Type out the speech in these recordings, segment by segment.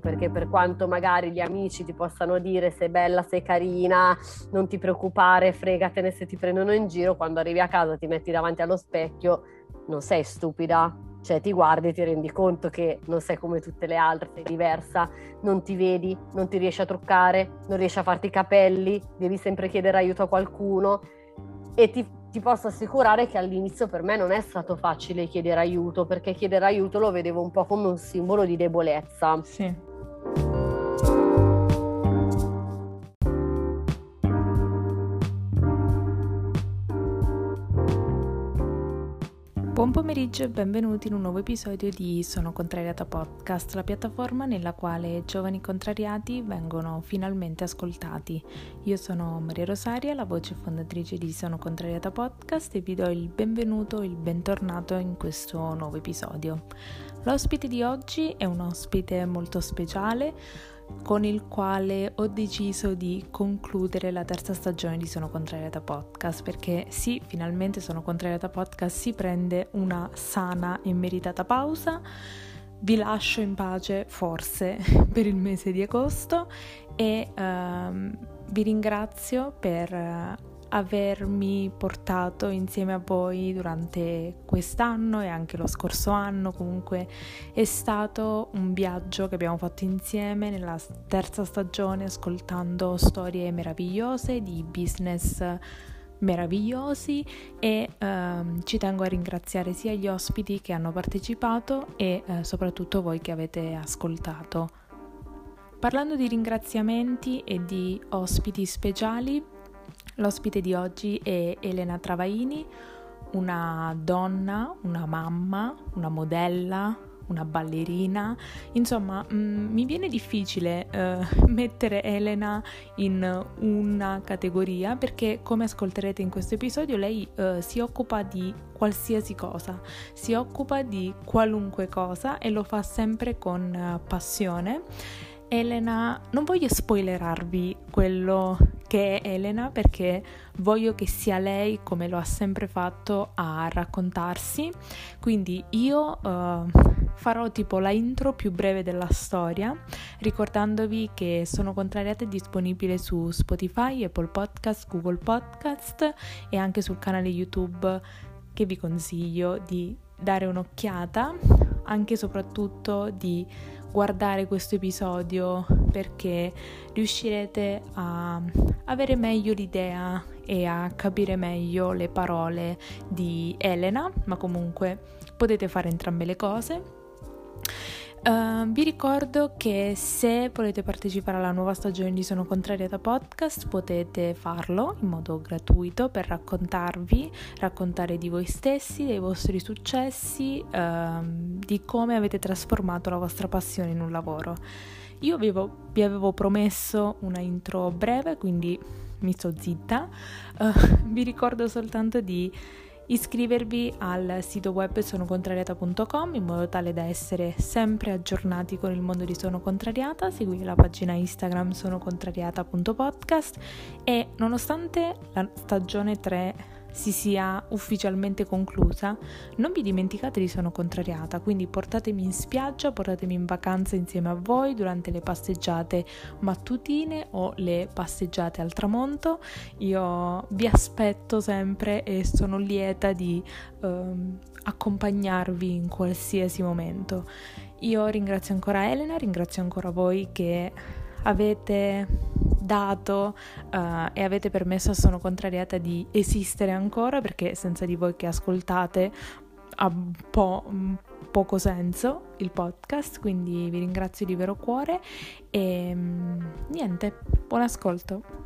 perché per quanto magari gli amici ti possano dire sei bella, sei carina, non ti preoccupare, fregatene se ti prendono in giro, quando arrivi a casa ti metti davanti allo specchio, non sei stupida, cioè ti guardi e ti rendi conto che non sei come tutte le altre, sei diversa, non ti vedi, non ti riesci a truccare, non riesci a farti i capelli, devi sempre chiedere aiuto a qualcuno e ti, ti posso assicurare che all'inizio per me non è stato facile chiedere aiuto perché chiedere aiuto lo vedevo un po' come un simbolo di debolezza. Sì. Buon pomeriggio e benvenuti in un nuovo episodio di Sono Contrariata Podcast, la piattaforma nella quale giovani contrariati vengono finalmente ascoltati. Io sono Maria Rosaria, la voce fondatrice di Sono Contrariata Podcast e vi do il benvenuto, il bentornato in questo nuovo episodio. L'ospite di oggi è un ospite molto speciale con il quale ho deciso di concludere la terza stagione di Sono Contrariata Podcast perché sì, finalmente Sono Contrariata Podcast si prende una sana e meritata pausa. Vi lascio in pace forse per il mese di agosto e um, vi ringrazio per avermi portato insieme a voi durante quest'anno e anche lo scorso anno. Comunque è stato un viaggio che abbiamo fatto insieme nella terza stagione ascoltando storie meravigliose di business meravigliosi e ehm, ci tengo a ringraziare sia gli ospiti che hanno partecipato e eh, soprattutto voi che avete ascoltato. Parlando di ringraziamenti e di ospiti speciali, L'ospite di oggi è Elena Travaini, una donna, una mamma, una modella, una ballerina, insomma mh, mm, mi viene difficile uh, mettere Elena in una categoria perché come ascolterete in questo episodio lei uh, si occupa di qualsiasi cosa, si occupa di qualunque cosa e lo fa sempre con uh, passione. Elena, non voglio spoilerarvi quello che è Elena perché voglio che sia lei come lo ha sempre fatto a raccontarsi. Quindi io uh, farò tipo la intro più breve della storia ricordandovi che sono contrariata è disponibile su Spotify, Apple Podcast, Google Podcast e anche sul canale YouTube che vi consiglio di dare un'occhiata anche e soprattutto di guardare questo episodio perché riuscirete a avere meglio l'idea e a capire meglio le parole di Elena, ma comunque potete fare entrambe le cose. Uh, vi ricordo che se volete partecipare alla nuova stagione di Sono Contrariata Podcast potete farlo in modo gratuito per raccontarvi, raccontare di voi stessi, dei vostri successi, uh, di come avete trasformato la vostra passione in un lavoro. Io vi avevo, vi avevo promesso una intro breve, quindi mi sto zitta. Uh, vi ricordo soltanto di iscrivervi al sito web sonocontrariata.com in modo tale da essere sempre aggiornati con il mondo di Sono Contrariata, seguire la pagina Instagram sonocontrariata.podcast e nonostante la stagione 3 si sia ufficialmente conclusa, non vi dimenticate di sono contrariata, quindi portatemi in spiaggia, portatemi in vacanza insieme a voi durante le passeggiate mattutine o le passeggiate al tramonto. Io vi aspetto sempre e sono lieta di ehm, accompagnarvi in qualsiasi momento. Io ringrazio ancora Elena, ringrazio ancora voi che avete dato uh, e avete permesso a Sono Contrariata di esistere ancora perché senza di voi che ascoltate ha un po' poco senso il podcast, quindi vi ringrazio di vero cuore e mm, niente, buon ascolto.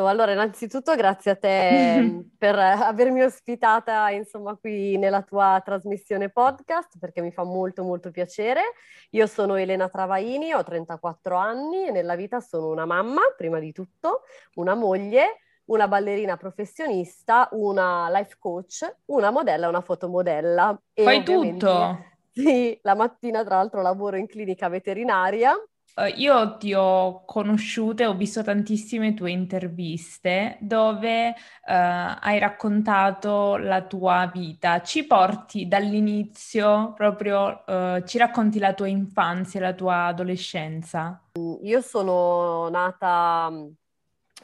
Allora, innanzitutto grazie a te per avermi ospitata, insomma, qui nella tua trasmissione podcast, perché mi fa molto molto piacere. Io sono Elena Travaini, ho 34 anni e nella vita sono una mamma, prima di tutto, una moglie, una ballerina professionista, una life coach, una modella e una fotomodella. E Fai tutto? Sì, la mattina tra l'altro lavoro in clinica veterinaria io ti ho conosciuta e ho visto tantissime tue interviste dove uh, hai raccontato la tua vita. Ci porti dall'inizio, proprio uh, ci racconti la tua infanzia, la tua adolescenza. Io sono nata mm,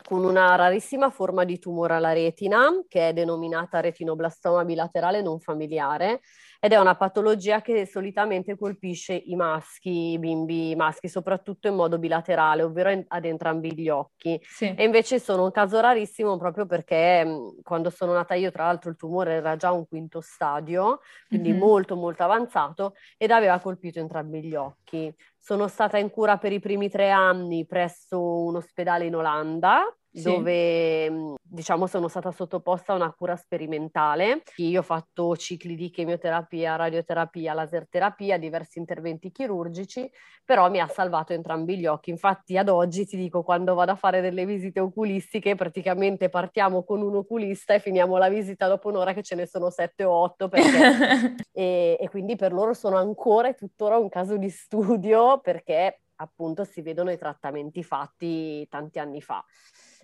con una rarissima forma di tumore alla retina che è denominata retinoblastoma bilaterale non familiare ed è una patologia che solitamente colpisce i maschi, i bimbi maschi, soprattutto in modo bilaterale, ovvero in, ad entrambi gli occhi. Sì. E invece sono un caso rarissimo proprio perché mh, quando sono nata io, tra l'altro, il tumore era già un quinto stadio, quindi mm-hmm. molto molto avanzato, ed aveva colpito entrambi gli occhi. Sono stata in cura per i primi tre anni presso un ospedale in Olanda sì. dove diciamo sono stata sottoposta a una cura sperimentale. Io ho fatto cicli di chemioterapia, radioterapia, laserterapia, diversi interventi chirurgici, però mi ha salvato entrambi gli occhi. Infatti ad oggi ti dico, quando vado a fare delle visite oculistiche, praticamente partiamo con un oculista e finiamo la visita dopo un'ora che ce ne sono sette o otto, perché... e, e quindi per loro sono ancora e tuttora un caso di studio perché appunto si vedono i trattamenti fatti tanti anni fa.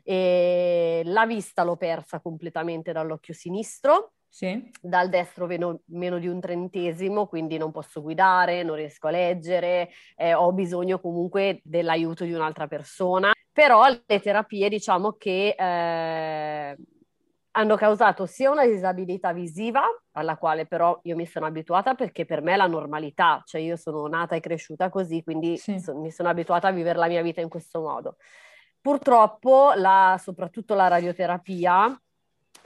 E la vista l'ho persa completamente dall'occhio sinistro, sì. dal destro meno, meno, di un trentesimo, quindi non posso guidare, non riesco a leggere, eh, ho bisogno comunque dell'aiuto di un'altra persona. Però le terapie diciamo che eh, hanno causato sia una disabilità visiva, alla quale però io mi sono abituata perché per me è la normalità, cioè io sono nata e cresciuta così, quindi sì. so, mi sono abituata a vivere la mia vita in questo modo. Purtroppo, la, soprattutto la radioterapia,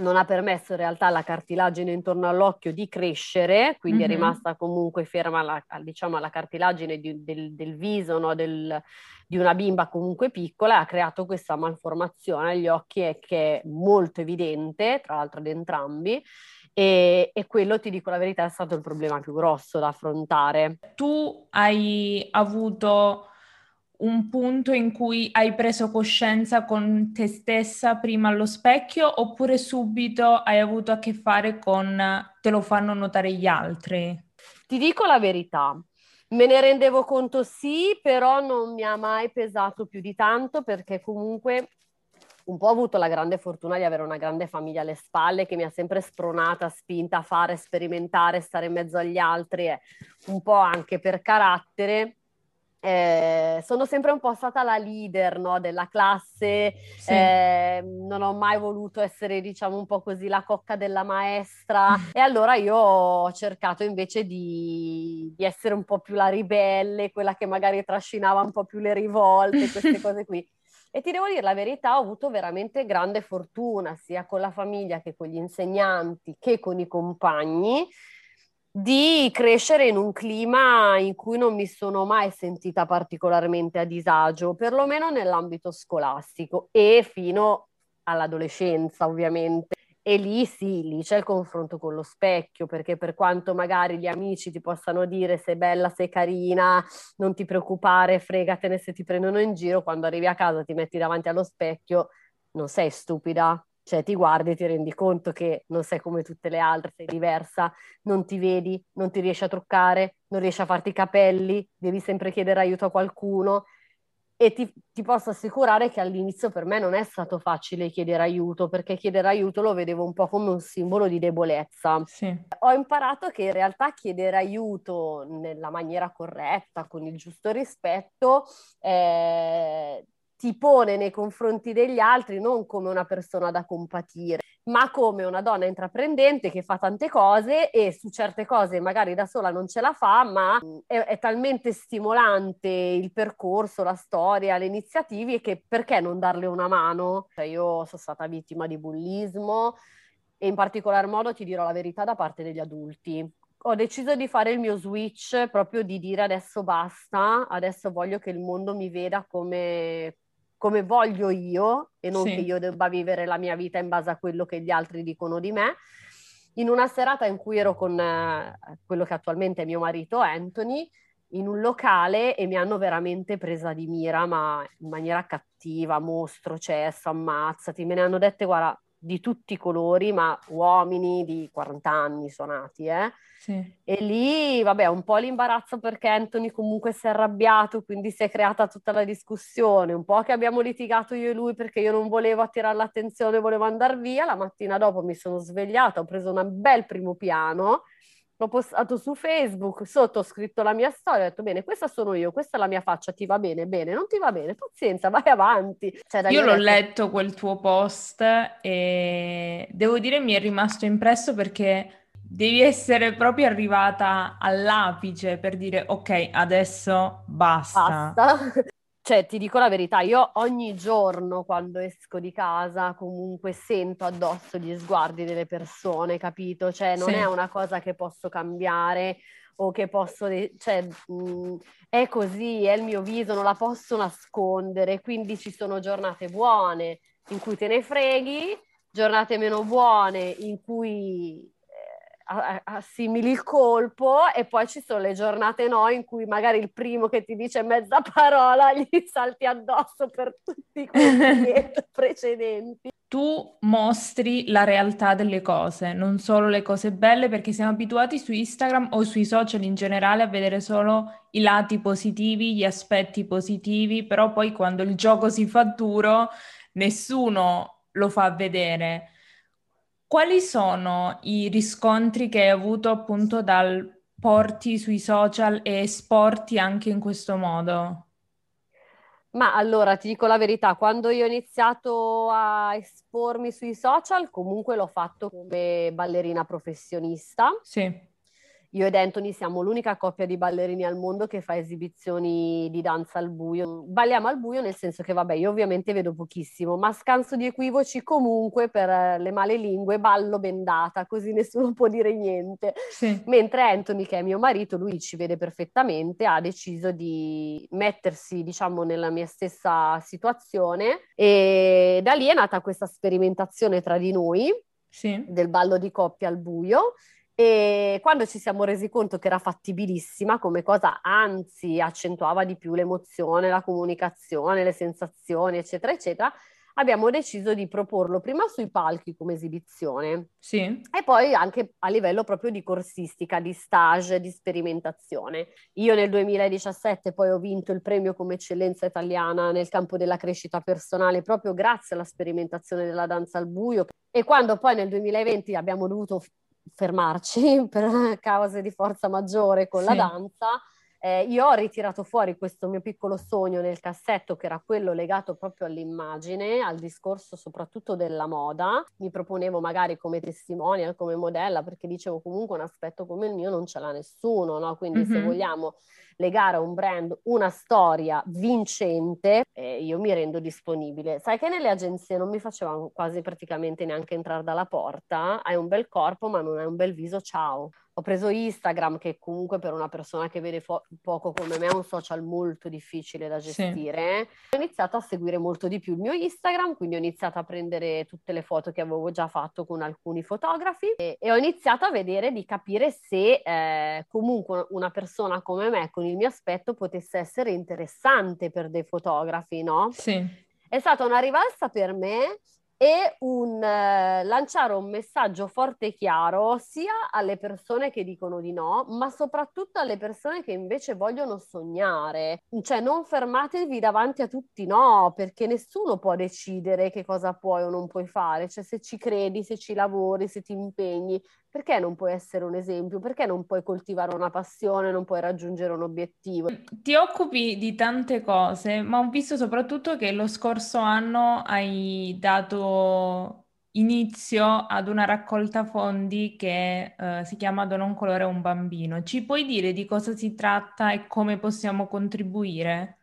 non ha permesso in realtà alla cartilagine intorno all'occhio di crescere, quindi mm-hmm. è rimasta comunque ferma la, diciamo, alla cartilagine di, del, del, viso no? del, di una bimba comunque piccola, ha creato questa malformazione agli occhi che è molto evidente, tra l'altro ad entrambi, e, e, quello, ti dico la verità, è stato il problema più grosso da affrontare. Tu hai avuto un punto in cui hai preso coscienza con te stessa prima allo specchio oppure subito hai avuto a che fare con te lo fanno notare gli altri? Ti dico la verità, me ne rendevo conto sì, però non mi ha mai pesato più di tanto perché comunque un po' ho avuto la grande fortuna di avere una grande famiglia alle spalle che mi ha sempre spronata, spinta a fare, sperimentare, stare in mezzo agli altri, e un po' anche per carattere eh, sono sempre un po' stata la leader no, della classe, sì. eh, non ho mai voluto essere, diciamo, un po' così la cocca della maestra e allora io ho cercato invece di, di, essere un po' più la ribelle, quella che magari trascinava un po' più le rivolte, queste cose qui. E ti devo dire la verità, ho avuto veramente grande fortuna sia con la famiglia che con gli insegnanti che con i compagni di crescere in un clima in cui non mi sono mai sentita particolarmente a disagio, perlomeno nell'ambito scolastico e fino all'adolescenza, ovviamente. E lì sì, lì c'è il confronto con lo specchio, perché per quanto magari gli amici ti possano dire sei bella, sei carina, non ti preoccupare, fregatene se ti prendono in giro, quando arrivi a casa ti metti davanti allo specchio, non sei stupida, cioè ti guardi e ti rendi conto che non sei come tutte le altre, sei diversa, non ti vedi, non ti riesci a truccare, non riesci a farti i capelli, devi sempre chiedere aiuto a qualcuno. E ti, ti, posso assicurare che all'inizio per me non è stato facile chiedere aiuto, perché chiedere aiuto lo vedevo un po' come un simbolo di debolezza. Sì. Ho imparato che in realtà chiedere aiuto nella maniera corretta, con il giusto rispetto, eh, ti pone nei confronti degli altri non come una persona da compatire, ma come una donna intraprendente che fa tante cose e su certe cose magari da sola non ce la fa, ma è, è talmente stimolante il percorso, la storia, le iniziative che perché non darle una mano? Cioè io sono stata vittima di bullismo e in particolar modo ti dirò la verità da parte degli adulti ho deciso di fare il mio switch proprio di dire adesso basta, adesso voglio che il mondo mi veda come, come voglio io e non sì. che io debba vivere la mia vita in base a quello che gli altri dicono di me. In una serata in cui ero con eh, quello che attualmente è mio marito Anthony, in un locale e mi hanno veramente presa di mira, ma in maniera cattiva, mostro, cesso, ammazzati. Me ne hanno dette, guarda, di tutti i colori, ma uomini di 40 anni suonati, eh? Sì. E lì, vabbè, un po' l'imbarazzo perché Anthony comunque si è arrabbiato, quindi si è creata tutta la discussione, un po' che abbiamo litigato io e lui perché io non volevo attirare l'attenzione, volevo andare via, la mattina dopo mi sono svegliata, ho preso un bel primo piano l'ho postato su Facebook, sotto ho scritto la mia storia, ho detto bene, questa sono io, questa è la mia faccia, ti va bene? Bene, non ti va bene? Pazienza, vai avanti. Cioè, io l'ho detto... letto quel tuo post e devo dire mi è rimasto impresso perché devi essere proprio arrivata all'apice per dire ok, adesso basta. Basta. Cioè, ti dico la verità, io ogni giorno quando esco di casa comunque sento addosso gli sguardi delle persone, capito? Cioè, non sì. è una cosa che posso cambiare o che posso, cioè, mh, è così, è il mio viso, non la posso nascondere, quindi ci sono giornate buone in cui te ne freghi, giornate meno buone in cui assimili il colpo e poi ci sono le giornate no in cui magari il primo che ti dice mezza parola gli salti addosso per tutti quelli precedenti. Tu mostri la realtà delle cose, non solo le cose belle, perché siamo abituati su Instagram o sui social in generale a vedere solo i lati positivi, gli aspetti positivi, però poi quando il gioco si fa duro nessuno lo fa vedere. Quali sono i riscontri che hai avuto appunto dal porti sui social e esporti anche in questo modo? Ma allora ti dico la verità, quando io ho iniziato a espormi sui social, comunque l'ho fatto come ballerina professionista. Sì. Io ed Anthony siamo l'unica coppia di ballerini al mondo che fa esibizioni di danza al buio. Balliamo al buio nel senso che, vabbè, io ovviamente vedo pochissimo, ma scanso di equivoci comunque per eh, le male lingue ballo bendata, così nessuno può dire niente. Sì. Mentre Anthony, che è mio marito, lui ci vede perfettamente, ha deciso di mettersi, diciamo, nella mia stessa situazione e da lì è nata questa sperimentazione tra di noi sì. del ballo di coppia al buio e quando ci siamo resi conto che era fattibilissima come cosa, anzi accentuava di più l'emozione, la comunicazione, le sensazioni, eccetera, eccetera, abbiamo deciso di proporlo prima sui palchi come esibizione sì. e poi anche a livello proprio di corsistica, di stage, di sperimentazione. Io nel 2017 poi ho vinto il premio come eccellenza italiana nel campo della crescita personale proprio grazie alla sperimentazione della danza al buio e quando poi nel 2020 abbiamo dovuto fermarci per cause di forza maggiore con sì. la danza, eh, io ho ritirato fuori questo mio piccolo sogno nel cassetto che era quello legato proprio all'immagine, al discorso soprattutto della moda. Mi proponevo magari come testimonial, come modella, perché dicevo comunque un aspetto come il mio non ce l'ha nessuno, no? Quindi mm-hmm. se vogliamo legare a un brand una storia vincente, eh, io mi rendo disponibile. Sai che nelle agenzie non mi facevano quasi praticamente neanche entrare dalla porta, hai un bel corpo ma non hai un bel viso, ciao. Ho preso Instagram, che comunque per una persona che vede fo- poco come me è un social molto difficile da gestire. Sì. Ho iniziato a seguire molto di più il mio Instagram, quindi ho iniziato a prendere tutte le foto che avevo già fatto con alcuni fotografi e, e ho iniziato a vedere di capire se eh, comunque una persona come me con il mio aspetto potesse essere interessante per dei fotografi, no? Sì. È stata una rivalsa per me e un, eh, lanciare un messaggio forte e chiaro sia alle persone che dicono di no, ma soprattutto alle persone che invece vogliono sognare. Cioè non fermatevi davanti a tutti no, perché nessuno può decidere che cosa puoi o non puoi fare. Cioè se ci credi, se ci lavori, se ti impegni, perché non puoi essere un esempio? Perché non puoi coltivare una passione, non puoi raggiungere un obiettivo? Ti occupi di tante cose, ma ho visto soprattutto che lo scorso anno hai dato inizio ad una raccolta fondi che uh, si chiama Dono un colore a un bambino. Ci puoi dire di cosa si tratta e come possiamo contribuire?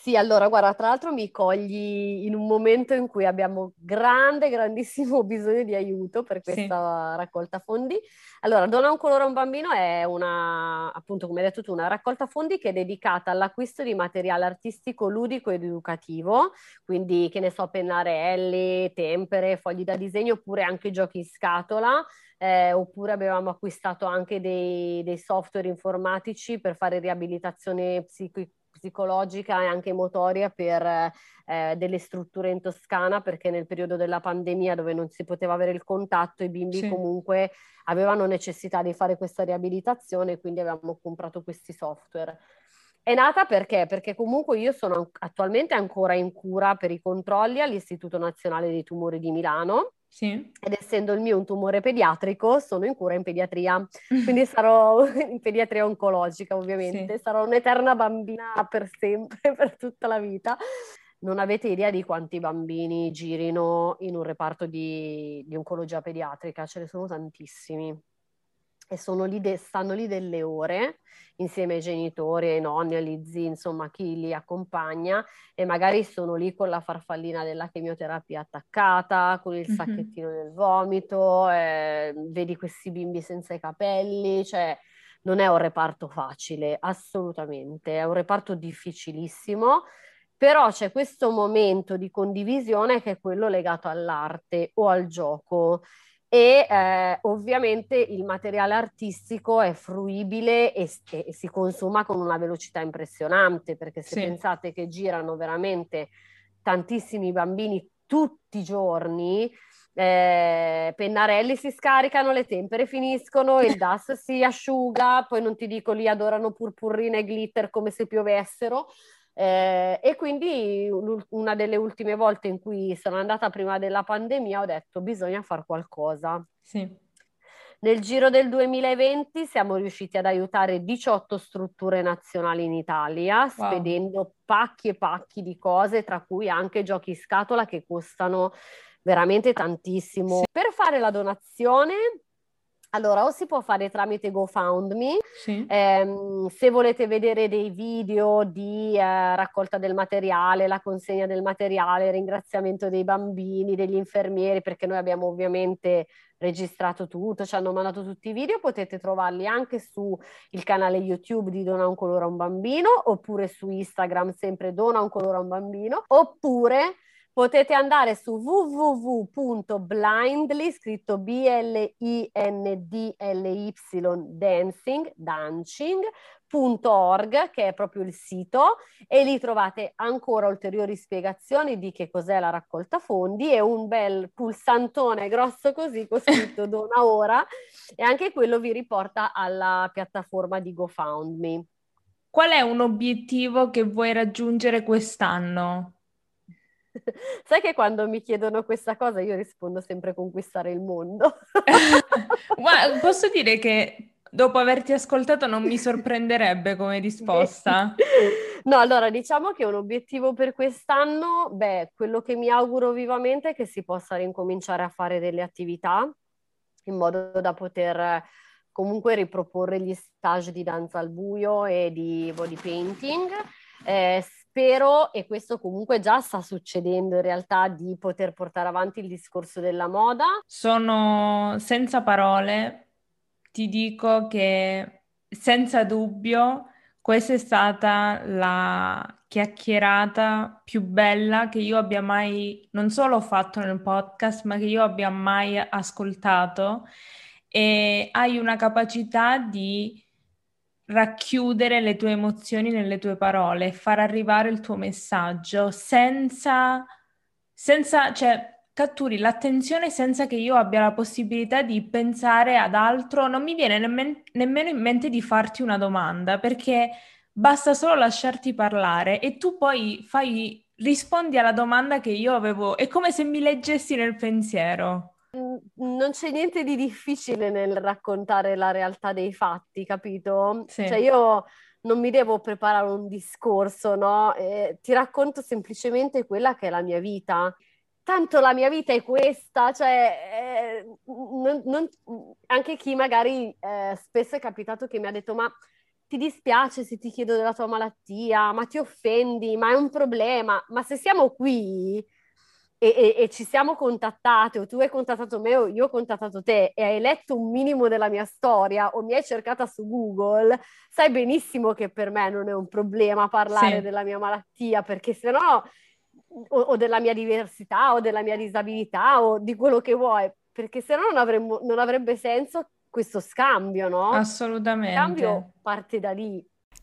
Sì, allora guarda, tra l'altro mi cogli in un momento in cui abbiamo grande, grandissimo bisogno di aiuto per questa sì. raccolta fondi. Allora, Dona un colore a un bambino è una, appunto, come hai detto tu, una raccolta fondi che è dedicata all'acquisto di materiale artistico, ludico ed educativo, quindi che ne so, pennarelli, tempere, fogli da disegno oppure anche giochi in scatola. Eh, oppure avevamo acquistato anche dei, dei software informatici per fare riabilitazione psico- psicologica e anche motoria per eh, delle strutture in Toscana perché nel periodo della pandemia dove non si poteva avere il contatto i bimbi sì. comunque avevano necessità di fare questa riabilitazione quindi avevamo comprato questi software. È nata perché? Perché comunque io sono attualmente ancora in cura per i controlli all'Istituto Nazionale dei Tumori di Milano. Sì. Ed essendo il mio un tumore pediatrico, sono in cura in pediatria, quindi sarò in pediatria oncologica ovviamente, sì. sarò un'eterna bambina per sempre, per tutta la vita. Non avete idea di quanti bambini girino in un reparto di, di oncologia pediatrica, ce ne sono tantissimi e sono lì de- stanno lì delle ore insieme ai genitori, ai nonni, agli zii, insomma chi li accompagna e magari sono lì con la farfallina della chemioterapia attaccata, con il mm-hmm. sacchettino del vomito, eh, vedi questi bimbi senza i capelli, cioè non è un reparto facile, assolutamente, è un reparto difficilissimo. Però c'è questo momento di condivisione che è quello legato all'arte o al gioco e eh, ovviamente il materiale artistico è fruibile e, e, si consuma con una velocità impressionante perché se sì. pensate che girano veramente tantissimi bambini tutti i giorni eh, pennarelli si scaricano, le tempere finiscono, il DAS si asciuga, poi non ti dico lì adorano purpurrine e glitter come se piovessero, eh, e quindi una delle ultime volte in cui sono andata prima della pandemia ho detto bisogna fare qualcosa. Sì. Nel giro del 2020 siamo riusciti ad aiutare 18 strutture nazionali in Italia, wow. spedendo pacchi e pacchi di cose, tra cui anche giochi scatola che costano veramente tantissimo. Sì. Per fare la donazione allora, o si può fare tramite GoFundMe, sì. ehm, se volete vedere dei video di eh, raccolta del materiale, la consegna del materiale, ringraziamento dei bambini, degli infermieri, perché noi abbiamo ovviamente registrato tutto, ci hanno mandato tutti i video, potete trovarli anche sul canale YouTube di Dona un colore a un bambino, oppure su Instagram sempre Dona un colore a un bambino, oppure potete andare su www.blindly, scritto B-L-I-N-D-L-Y, dancing, dancing.org, che è proprio il sito, e lì trovate ancora ulteriori spiegazioni di che cos'è la raccolta fondi e un bel pulsantone grosso così con scritto dona ora, e anche quello vi riporta alla piattaforma di GoFundMe. Qual è un obiettivo che vuoi raggiungere quest'anno? Sai che quando mi chiedono questa cosa io rispondo sempre conquistare il mondo. Ma posso dire che dopo averti ascoltato non mi sorprenderebbe come risposta. No, allora diciamo che un obiettivo per quest'anno, beh, quello che mi auguro vivamente è che si possa rincominciare a fare delle attività in modo da poter comunque riproporre gli stage di danza al buio e di body painting. Eh, spero, e questo comunque già sta succedendo in realtà, di poter portare avanti il discorso della moda. Sono senza parole, ti dico che senza dubbio questa è stata la chiacchierata più bella che io abbia mai non solo fatto nel podcast, ma che io abbia mai ascoltato e hai una capacità di racchiudere le tue emozioni nelle tue parole, far arrivare il tuo messaggio senza, senza, cioè, catturi l'attenzione senza che io abbia la possibilità di pensare ad altro. Non mi viene nemmen- nemmeno in mente di farti una domanda perché basta solo lasciarti parlare e tu poi fai, rispondi alla domanda che io avevo. È come se mi leggessi nel pensiero non c'è niente di difficile nel raccontare la realtà dei fatti, capito? Sì. Cioè io non mi devo preparare un discorso, no? Eh, ti racconto semplicemente quella che è la mia vita. Tanto la mia vita è questa, cioè eh, non, non, anche chi magari eh, spesso è capitato che mi ha detto ma ti dispiace se ti chiedo della tua malattia, ma ti offendi, ma è un problema, ma se siamo qui e, e, e, ci siamo contattate, o tu hai contattato me, o io ho contattato te, e hai letto un minimo della mia storia, o mi hai cercata su Google, sai benissimo che per me non è un problema parlare sì. della mia malattia, perché se no, o, o, della mia diversità, o della mia disabilità, o di quello che vuoi, perché se no non, avremmo, non avrebbe senso questo scambio, no? Assolutamente. Il scambio parte da lì.